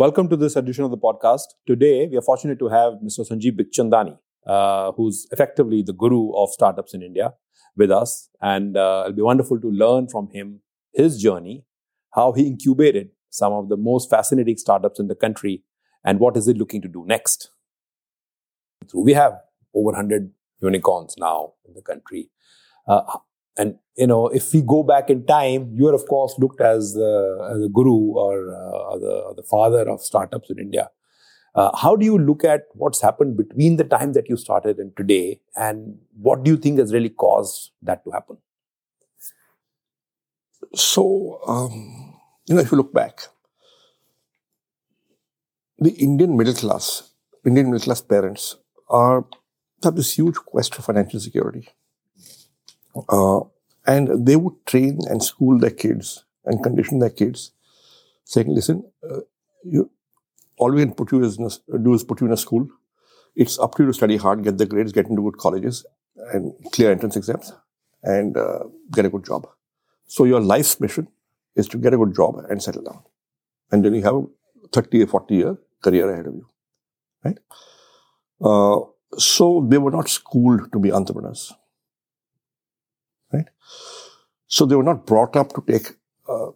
Welcome to this edition of the podcast. Today, we are fortunate to have Mr. Sanjeev Bikhchandani, uh, who's effectively the guru of startups in India, with us. And uh, it'll be wonderful to learn from him his journey, how he incubated some of the most fascinating startups in the country, and what is it looking to do next. We have over 100 unicorns now in the country. Uh, and you know, if we go back in time, you are of course looked as the, as the guru or, uh, the, the father of startups in India. Uh, how do you look at what's happened between the time that you started and today, and what do you think has really caused that to happen? So, um, you know, if you look back, the Indian middle class, Indian middle class parents are have this huge quest for financial security. Uh, and they would train and school their kids and condition their kids, saying, listen, uh, you, all we can put you a, do is put you in a school. It's up to you to study hard, get the grades, get into good colleges, and clear entrance exams, and uh, get a good job. So your life's mission is to get a good job and settle down. And then you have a 30 or 40 year career ahead of you. Right? Uh, so they were not schooled to be entrepreneurs right? So they were not brought up to take uh,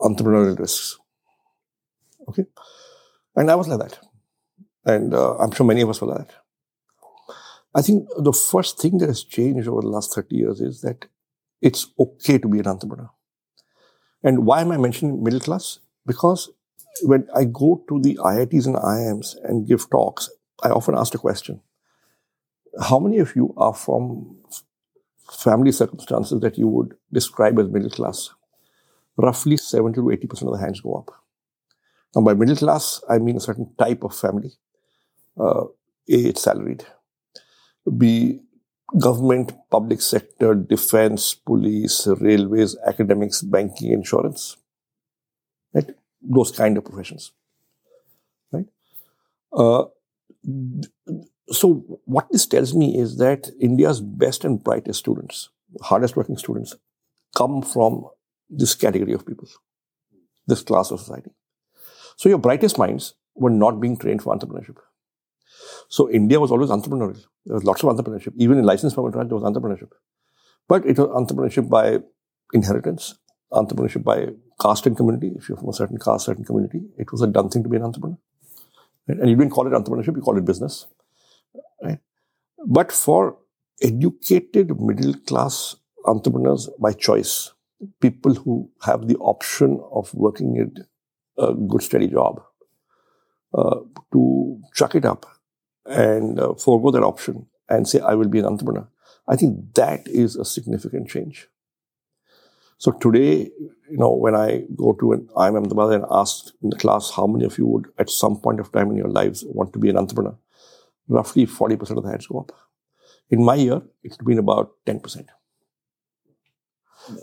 entrepreneurial risks. Okay, and I was like that, and uh, I'm sure many of us were like that. I think the first thing that has changed over the last 30 years is that it's okay to be an entrepreneur. And why am I mentioning middle class? Because when I go to the IITs and IIMs and give talks, I often ask a question. How many of you are from family circumstances that you would describe as middle class, roughly 70 to 80% of the hands go up. Now, by middle class, I mean a certain type of family. Uh, a, it's salaried. B, government, public sector, defense, police, railways, academics, banking, insurance. Right? Those kind of professions. Right? Uh, so what this tells me is that India's best and brightest students, hardest working students, come from this category of people, this class of society. So your brightest minds were not being trained for entrepreneurship. So India was always entrepreneurial. There was lots of entrepreneurship. Even in licensed permit, there was entrepreneurship. But it was entrepreneurship by inheritance, entrepreneurship by caste and community. If you're from a certain caste, certain community, it was a done thing to be an entrepreneur. And you didn't call it entrepreneurship, you called it business. Right? But for educated middle class entrepreneurs by choice, people who have the option of working in a good steady job, uh, to chuck it up and uh, forego that option and say, I will be an entrepreneur. I think that is a significant change. So today, you know, when I go to an IIM Ahmedabad and ask in the class how many of you would at some point of time in your lives want to be an entrepreneur, roughly 40% of the hands go up. In my year, it's been about 10%.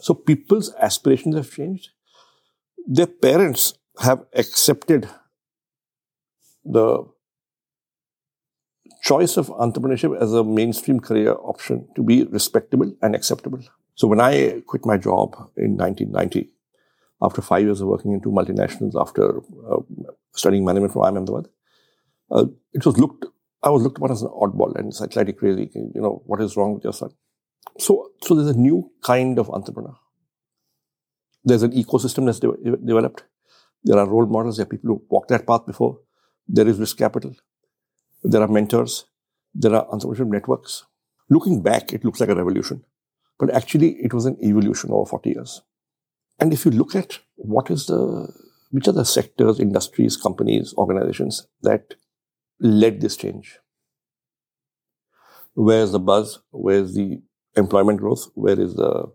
So people's aspirations have changed. Their parents have accepted the choice of entrepreneurship as a mainstream career option to be respectable and acceptable. So when I quit my job in 1990, after five years of working in two multinationals, after uh, studying management from IIM Ahmedabad, uh, it was looked I was looked upon as an oddball and it's like slightly crazy. You know, what is wrong with your son? So, so there's a new kind of entrepreneur. There's an ecosystem that's de- developed. There are role models. There are people who walked that path before. There is risk capital. There are mentors. There are entrepreneurship networks. Looking back, it looks like a revolution, but actually, it was an evolution over 40 years. And if you look at what is the, which are the sectors, industries, companies, organizations that led this change? Where's the buzz? Where's the employment growth? Where is the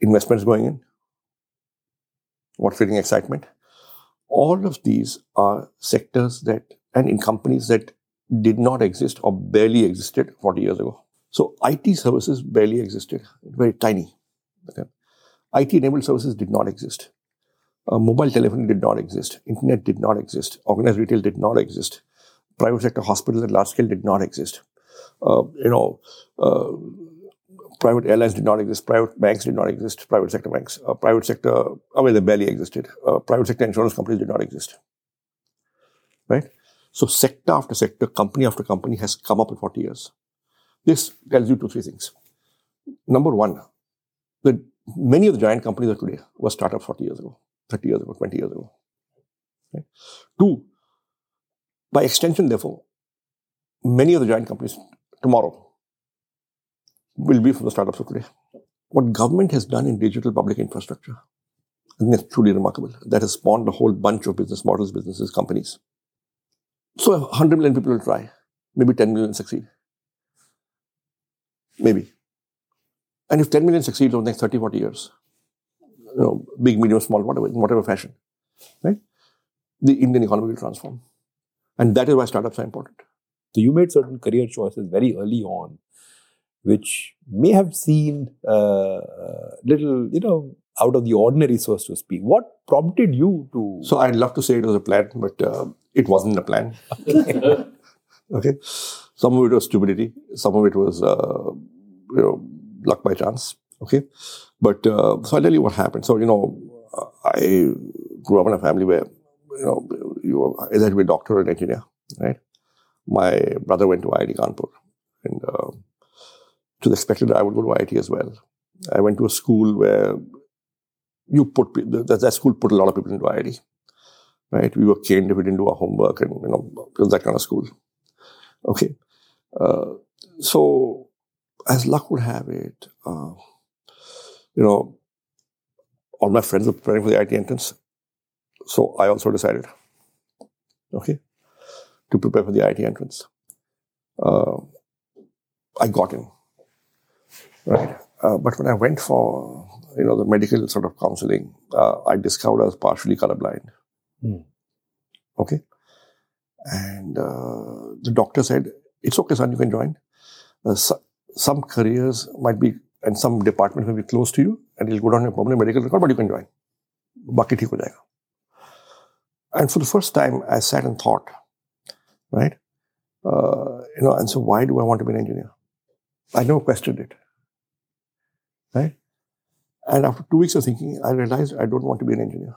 investments going in? What's feeling excitement? All of these are sectors that, and in companies that did not exist or barely existed 40 years ago. So IT services barely existed, very tiny. Okay. IT enabled services did not exist. Uh, mobile telephony did not exist. Internet did not exist. Organized retail did not exist private sector hospitals at large scale did not exist. Uh, you know, uh, private airlines did not exist, private banks did not exist, private sector banks, uh, private sector, I mean, they barely existed. Uh, private sector insurance companies did not exist. Right? So sector after sector, company after company has come up in 40 years. This tells you two, three things. Number one, that many of the giant companies of today were startups 40 years ago, 30 years ago, 20 years ago. Right? Two, by extension, therefore, many of the giant companies tomorrow will be from the startups of today. What government has done in digital public infrastructure, I think that's truly remarkable. That has spawned a whole bunch of business models, businesses, companies. So 100 million people will try. Maybe 10 million succeed. Maybe. And if 10 million succeeds over the next 30, 40 years, you know, big, medium, small, whatever, in whatever fashion, right? The Indian economy will transform. And that is why startups are important. So you made certain career choices very early on, which may have seemed uh, little, you know, out of the ordinary, so to speak. What prompted you to? So I'd love to say it was a plan, but uh, it wasn't a plan. okay, some of it was stupidity, some of it was, uh, you know, luck by chance. Okay, but uh, so I'll tell you what happened. So you know, I grew up in a family where you know you either to be a doctor or an engineer, right? My brother went to IIT Kanpur, and uh, to the expected that I would go to IIT as well. I went to a school where you put that, that school put a lot of people into IIT, right? We were caned if we didn't do our homework, and you know, it was that kind of school. Okay, uh, so as luck would have it, uh, you know, all my friends were preparing for the IIT entrance, so I also decided, okay, to prepare for the IIT entrance. Uh, I got in, right? Uh, but when I went for you know the medical sort of counseling, uh, I discovered I was partially colorblind. Mm. Okay, and uh, the doctor said, "It's okay, son. You can join. Uh, so, some careers might be and some departments may be close to you, and it'll go down your permanent medical record, but you can join. Theek ho jayega." And for the first time, I sat and thought, right? Uh, you know, and so why do I want to be an engineer? I never questioned it, right? And after two weeks of thinking, I realized I don't want to be an engineer.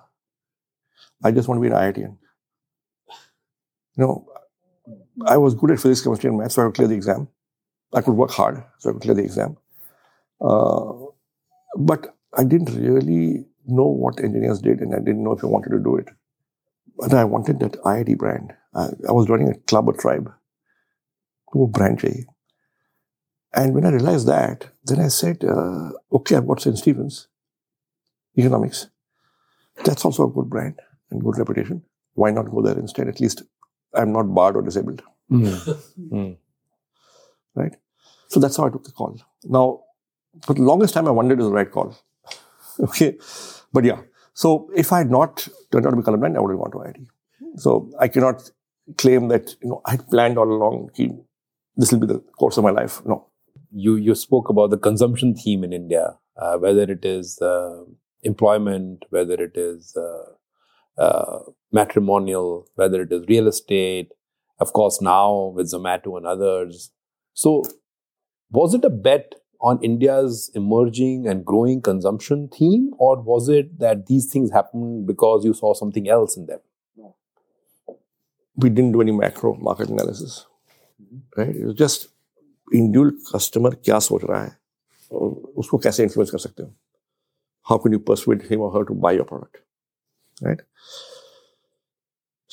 I just want to be an IITian. You know, I was good at physics, chemistry, and math, so I could clear the exam. I could work hard, so I could clear the exam. Uh, but I didn't really know what engineers did, and I didn't know if I wanted to do it But I wanted that IIT brand. I, I was running a club or tribe. वो brand चाहिए. And when I realized that, then I said, uh, okay, I've got St. Stephen's economics. That's also a good brand and good reputation. Why not go there instead? At least I'm not barred or disabled. Mm. Right? So that's how I took the call. Now, for the longest time, I wondered it was the right call. okay. But yeah. So if I had not turned out to be colorblind, I would have gone to IIT. So I cannot claim that, you know, I had planned all along, this will be the course of my life. No you you spoke about the consumption theme in India, uh, whether it is uh, employment, whether it is uh, uh, matrimonial, whether it is real estate. Of course, now with Zomato and others. So, was it a bet on India's emerging and growing consumption theme, or was it that these things happened because you saw something else in them? We didn't do any macro market analysis, mm-hmm. right? It was just individual customer क्या सोच रहा है और उसको कैसे influence कर सकते हो how can you persuade him और her to buy your product right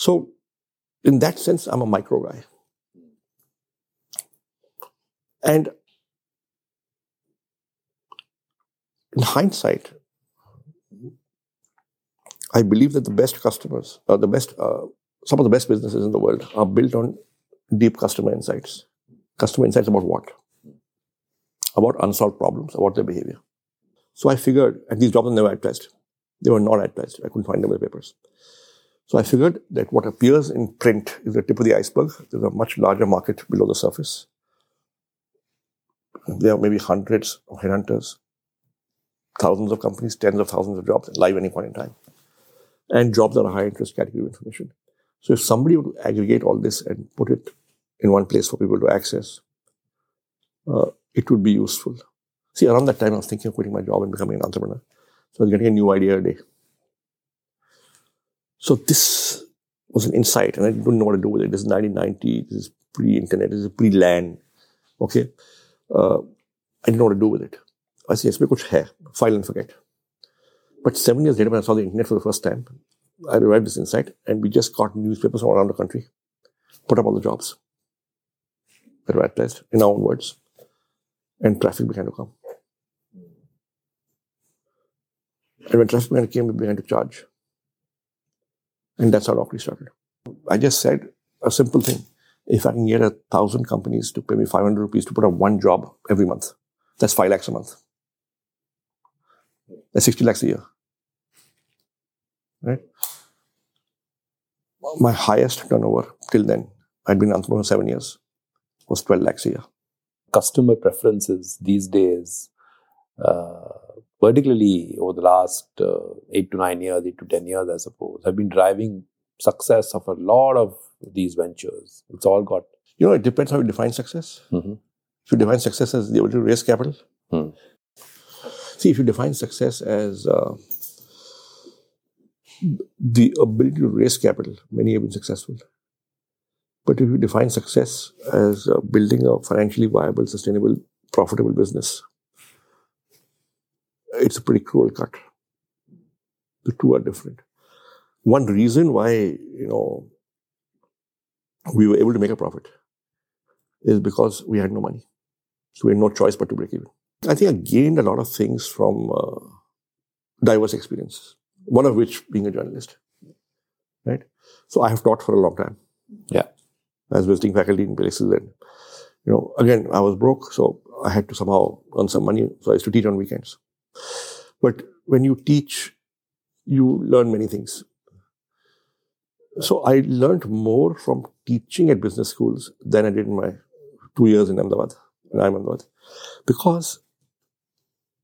so in that sense, I'm a micro guy. And in hindsight, I believe that the best customers, uh, the best, uh, some of the best businesses in the world are built on deep customer insights. Customer insights about what? About unsolved problems, about their behavior. So I figured, and these jobs were never advertised. They were not advertised. I couldn't find them in the papers. So I figured that what appears in print is the tip of the iceberg. There's a much larger market below the surface. There are maybe hundreds of headhunters, thousands of companies, tens of thousands of jobs live any point in time. And jobs are a high interest category of information. So if somebody would aggregate all this and put it in one place for people to access, uh, it would be useful. See, around that time, I was thinking of quitting my job and becoming an entrepreneur. So I was getting a new idea a day. So this was an insight, and I didn't know what to do with it. This is 1990. This is pre-internet. This is pre-LAN. Okay, uh, I didn't know what to do with it. I said, "Yes, kuch hai, file and forget." But seven years later, when I saw the internet for the first time, I derived this insight, and we just got newspapers all around the country, put up all the jobs, advertised in our own words, and traffic began to come. And when traffic began to came, we began to charge. And that's how Naukri started. I just said a simple thing. If I can get a thousand companies to pay me 500 rupees to put up one job every month, that's 5 lakhs a month. That's 60 lakhs a year. Right? My highest turnover till then, I'd been an entrepreneur for seven years, was 12 lakhs a year. Customer preferences these days, uh, particularly over the last uh, eight to nine years, eight to 10 years, I suppose, have been driving success of a lot of these ventures. It's all got. You know, it depends how you define success. Mm-hmm. If you define success as the ability to raise capital, Hmm. See, if you define success as uh, the ability to raise capital, many have been successful. But if you define success as uh, building a financially viable, sustainable, profitable business, it's a pretty cruel cut. The two are different. One reason why you know we were able to make a profit is because we had no money, so we had no choice but to break even. I think I gained a lot of things from uh, diverse experiences. One of which being a journalist, right? So I have taught for a long time. Yeah. as visiting faculty in places, and you know, again, I was broke, so I had to somehow earn some money. So I used to teach on weekends. But when you teach, you learn many things. So I learned more from teaching at business schools than I did in my two years in Ahmedabad, in Ahmedabad. Because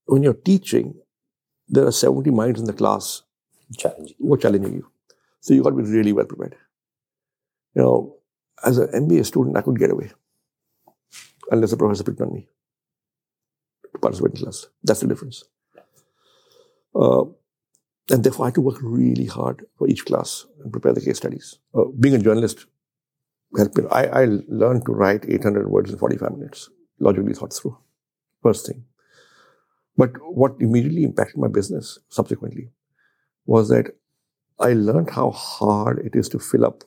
when you're teaching, there are 70 minds in the class Challenging. who are challenging you. So you've got to be really well prepared. You know, as an MBA student, I could get away unless the professor picked on me to participate in class. That's the difference. Uh, and therefore, I had to work really hard for each class and prepare the case studies. Uh, being a journalist helped me. I, I learned to write 800 words in 45 minutes, logically thought through. First thing. But what immediately impacted my business subsequently was that I learned how hard it is to fill up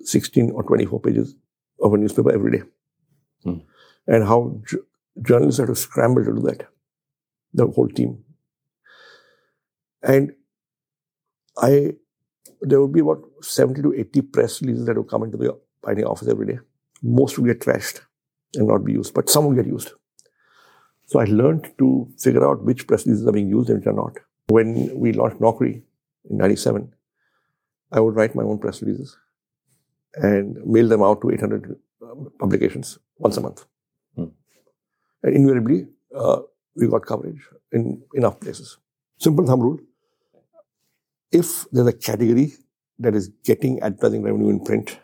16 or 24 pages of a newspaper every day. Hmm. And how ju- journalists have to scramble to do that, the whole team. And I, there would be about 70 to 80 press releases that would come into the pioneer office every day. Most would get trashed and not be used, but some would get used. So I learned to figure out which press releases are being used and which are not. When we launched Naukri in 97, I would write my own press releases and mail them out to 800 um, publications once a month. Hmm. And invariably, uh, we got coverage in enough places. Simple thumb rule. If there's a category that is getting advertising revenue in print,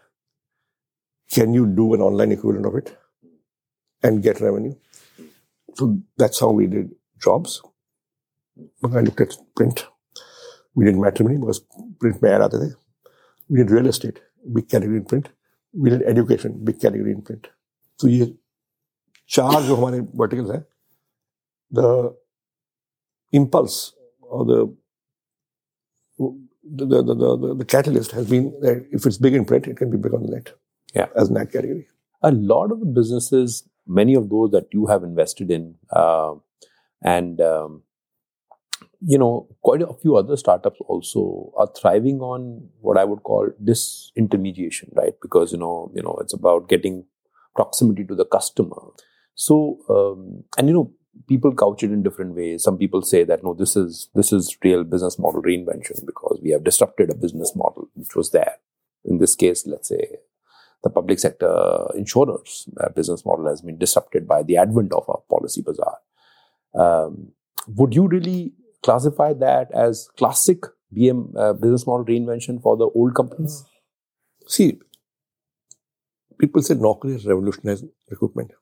can you do an online equivalent of it and get revenue? So that's how we did jobs. But I looked at print. We did matrimony because print mein ad aate the. We did real estate, big category in print. We did education, big category in print. So ये चार जो हमारे verticals हैं, the impulse or the the, the, the, the, the catalyst has been that if it's big in print, it can be big on the net. Yeah. As an ad category. a lot of the businesses, many of those that you have invested in, uh, and um, you know, quite a few other startups also are thriving on what I would call disintermediation, right? Because you know, you know, it's about getting proximity to the customer. So, um, and you know, people couch it in different ways. Some people say that no, this is this is real business model reinvention because we have disrupted a business model which was there. In this case, let's say the public sector insurers business model has been disrupted by the advent of a Policy Bazaar. Um, would you really classify that as classic BM uh, business model reinvention for the old companies? See, people say Naukri revolutionized recruitment.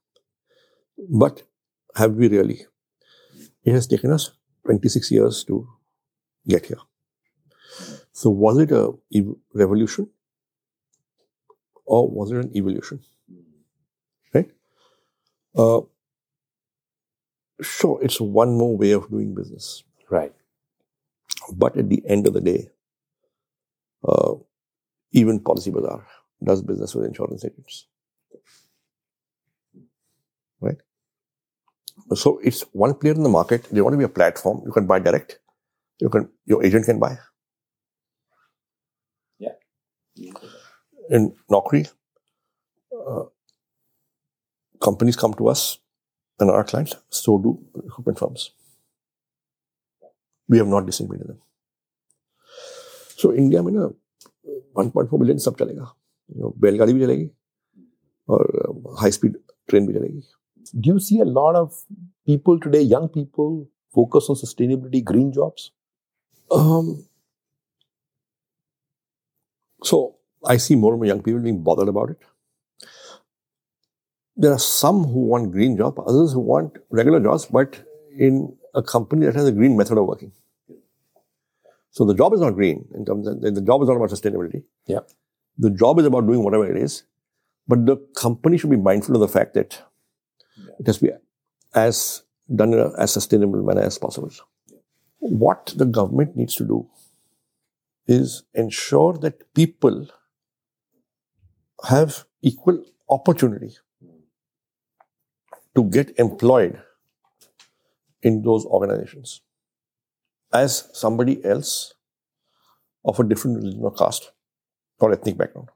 But have we really? it has taken us 26 years to get here. So was it a revolution or was it an evolution? Right? Uh, sure, it's one more way of doing business. Right. But at the end of the day, uh, even Policy Bazaar does business with insurance agents. Right? So it's one player in the market. They want to be a platform. You can buy direct. You can your agent can buy. in Naukri, uh, companies come to us and our clients, so do recruitment firms. We have not disagreed with them. So India में ना uh, 1.4 billion सब चलेगा बैलगाड़ी भी चलेगी और high speed train भी चलेगी do you see a lot of people today, young people, focus on sustainability, green jobs? Um, so, I see more and more young people being bothered about it. There are some who want green job, others who want regular jobs, but in a company that has a green method of working. So the job is not green in terms of the job is not about sustainability. Yeah. The job is about doing whatever it is, but the company should be mindful of the fact that it has to be as done in a as sustainable manner as possible. What the government needs to do is ensure that people have equal opportunity to get employed in those organizations as somebody else of a different religion or caste or ethnic background.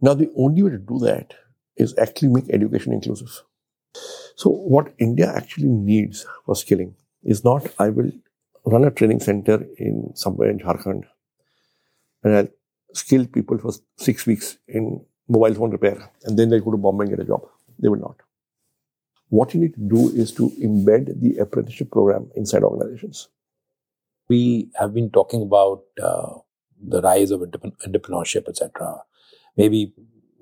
Now, the only way to do that is actually make education inclusive. So, what India actually needs for skilling is not I will run a training center in somewhere in Jharkhand and I'll skill people for six weeks in mobile phone repair and then they'll go to Bombay and get a job. They will not. What you need to do is to embed the apprenticeship program inside organizations. We have been talking about uh, the rise of entrepreneurship, etc. Maybe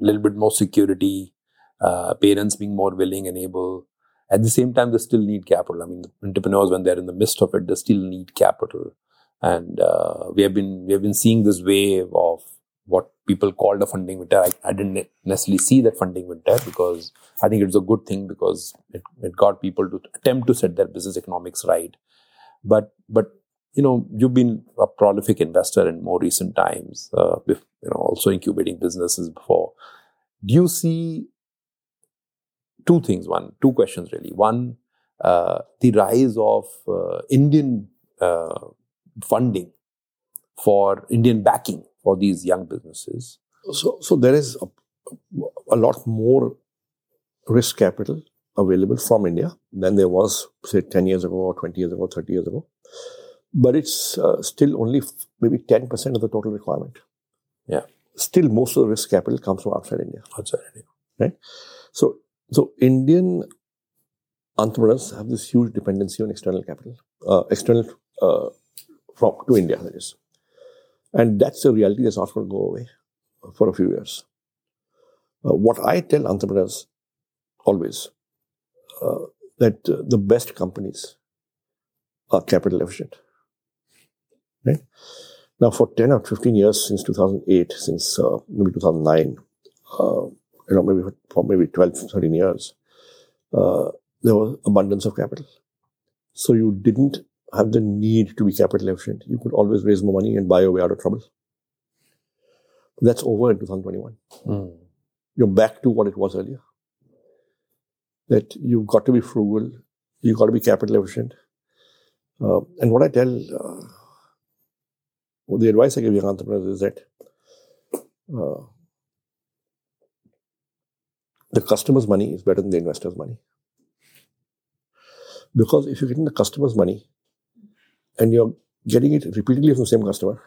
a little bit more security, uh, parents being more willing and able. At the same time, they still need capital. I mean, entrepreneurs, when they're in the midst of it, they still need capital. And uh, we have been we have been seeing this wave of what people called a funding winter. I, I didn't necessarily see that funding winter because I think it's a good thing because it, it got people to attempt to set their business economics right. But but you know you've been a prolific investor in more recent times. Uh, with, you know also incubating businesses before. Do you see two things? One, two questions really. One, uh, the rise of uh, Indian uh, funding for Indian backing for these young businesses. So, so there is a, a lot more risk capital available from India than there was, say, 10 years ago, or 20 years ago, 30 years ago. But it's uh, still only f- maybe 10% of the total requirement. Yeah. Still, most of the risk capital comes from outside India. Outside India. Right? So, so Indian entrepreneurs have this huge dependency on external capital, uh, external uh, from to India, that is, and that's a reality that's not going to go away for a few years. Uh, what I tell entrepreneurs always uh, that uh, the best companies are capital efficient. Right now, for ten or fifteen years since two thousand eight, since uh, maybe two thousand nine uh, you know, maybe for maybe 12, 13 years, uh, there was abundance of capital. So you didn't have the need to be capital efficient. You could always raise more money and buy your way out of trouble. That's over in 2021. Mm. You're back to what it was earlier. That you've got to be frugal, you've got to be capital efficient. Uh, and what I tell, uh, well, the advice I give young entrepreneurs is that uh, the customer's money is better than the investor's money. Because if you're getting the customer's money and you're getting it repeatedly from the same customer,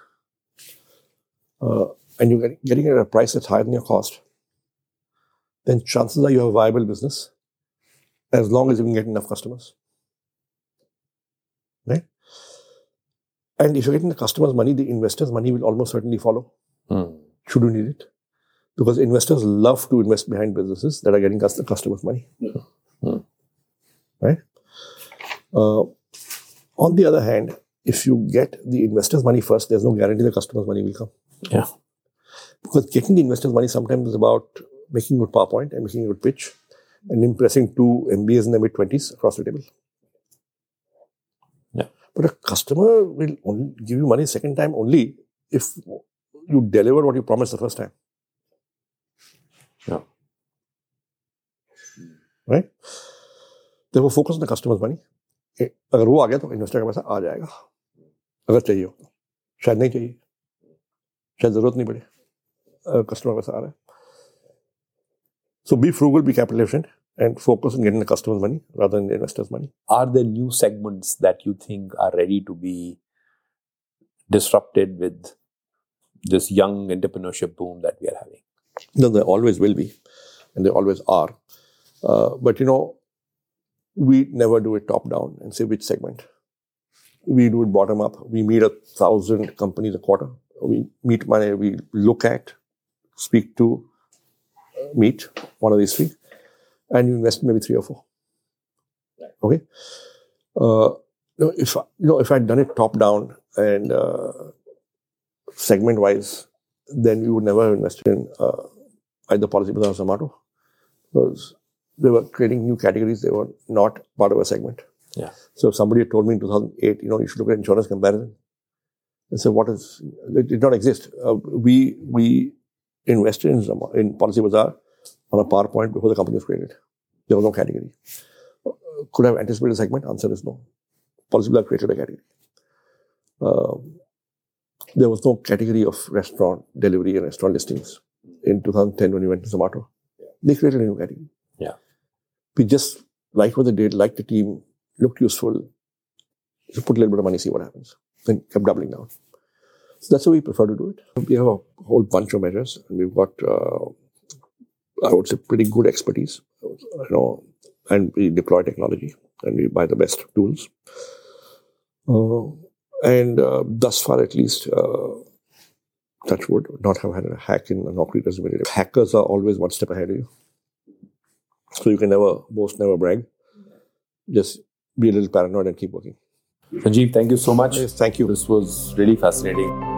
uh, and you're getting, getting it at a price that's higher than your cost, then chances are you have a viable business as long as you can get enough customers. Right? And if you're getting the customer's money, the investor's money will almost certainly follow. Mm. Should you need it? Because investors love to invest behind businesses that are getting us the customers' money. Hmm. Right? Uh, on the other hand, if you get the investors' money first, there's no guarantee the customers' money will come. Yeah. Because getting the investors' money sometimes is about making a good PowerPoint and making a good pitch and impressing two MBAs in their mid 20s across the table. Yeah. But a customer will only give you money second time only if you deliver what you promised the first time. Yeah. Right? They Therefore, focus on the customer's money. ए- अगर वो आ गया तो investor का पैसा आ जाएगा अगर चाहिए हो तो शायद नहीं चाहिए शायद जरूरत नहीं पड़े अगर कस्टमर पैसा आ रहा है सो B frugal B capital efficient and focus on getting the customers money rather than the investors money Are there new segments that you think are ready to be disrupted with this young entrepreneurship boom that we are having? No, there always will be, and there always are. Uh, but you know, we never do it top down and say which segment. We do it bottom up. We meet a thousand companies a quarter. We meet money. We look at, speak to, uh, meet one of these three, and you invest maybe three or four. Okay. Uh, if you know if I'd done it top down and uh, segment wise, then we would never have invested in uh, either Policy Bazaar or Zomato because they were creating new categories. They were not part of a segment. Yeah. So if somebody had told me in 2008, you know, you should look at insurance comparison. And so what is, it did not exist. Uh, we, we invested in, in Policy Bazaar on a PowerPoint before the company was created. There was no category. Uh, could I have anticipated a segment? Answer is no. Policy Bazaar created a category. Um, there was no category of restaurant delivery and restaurant listings in 2010 when we went to Zomato. They created a new category. We just liked what they did, liked the team, looked useful. So put a little bit of money, see what happens. Then kept doubling down. So that's how we prefer to do it. We have a whole bunch of measures, and we've got, uh, I would say, pretty good expertise. You know, and we deploy technology, and we buy the best tools. Uh, and uh, thus far, at least, uh, touch wood, not have had a hack in an Naukri resume. Hackers are always one step ahead of you. So you can never boast, never brag. Just be a little paranoid and keep working. Sanjeev, thank you so much. Yes, thank you. This was really fascinating.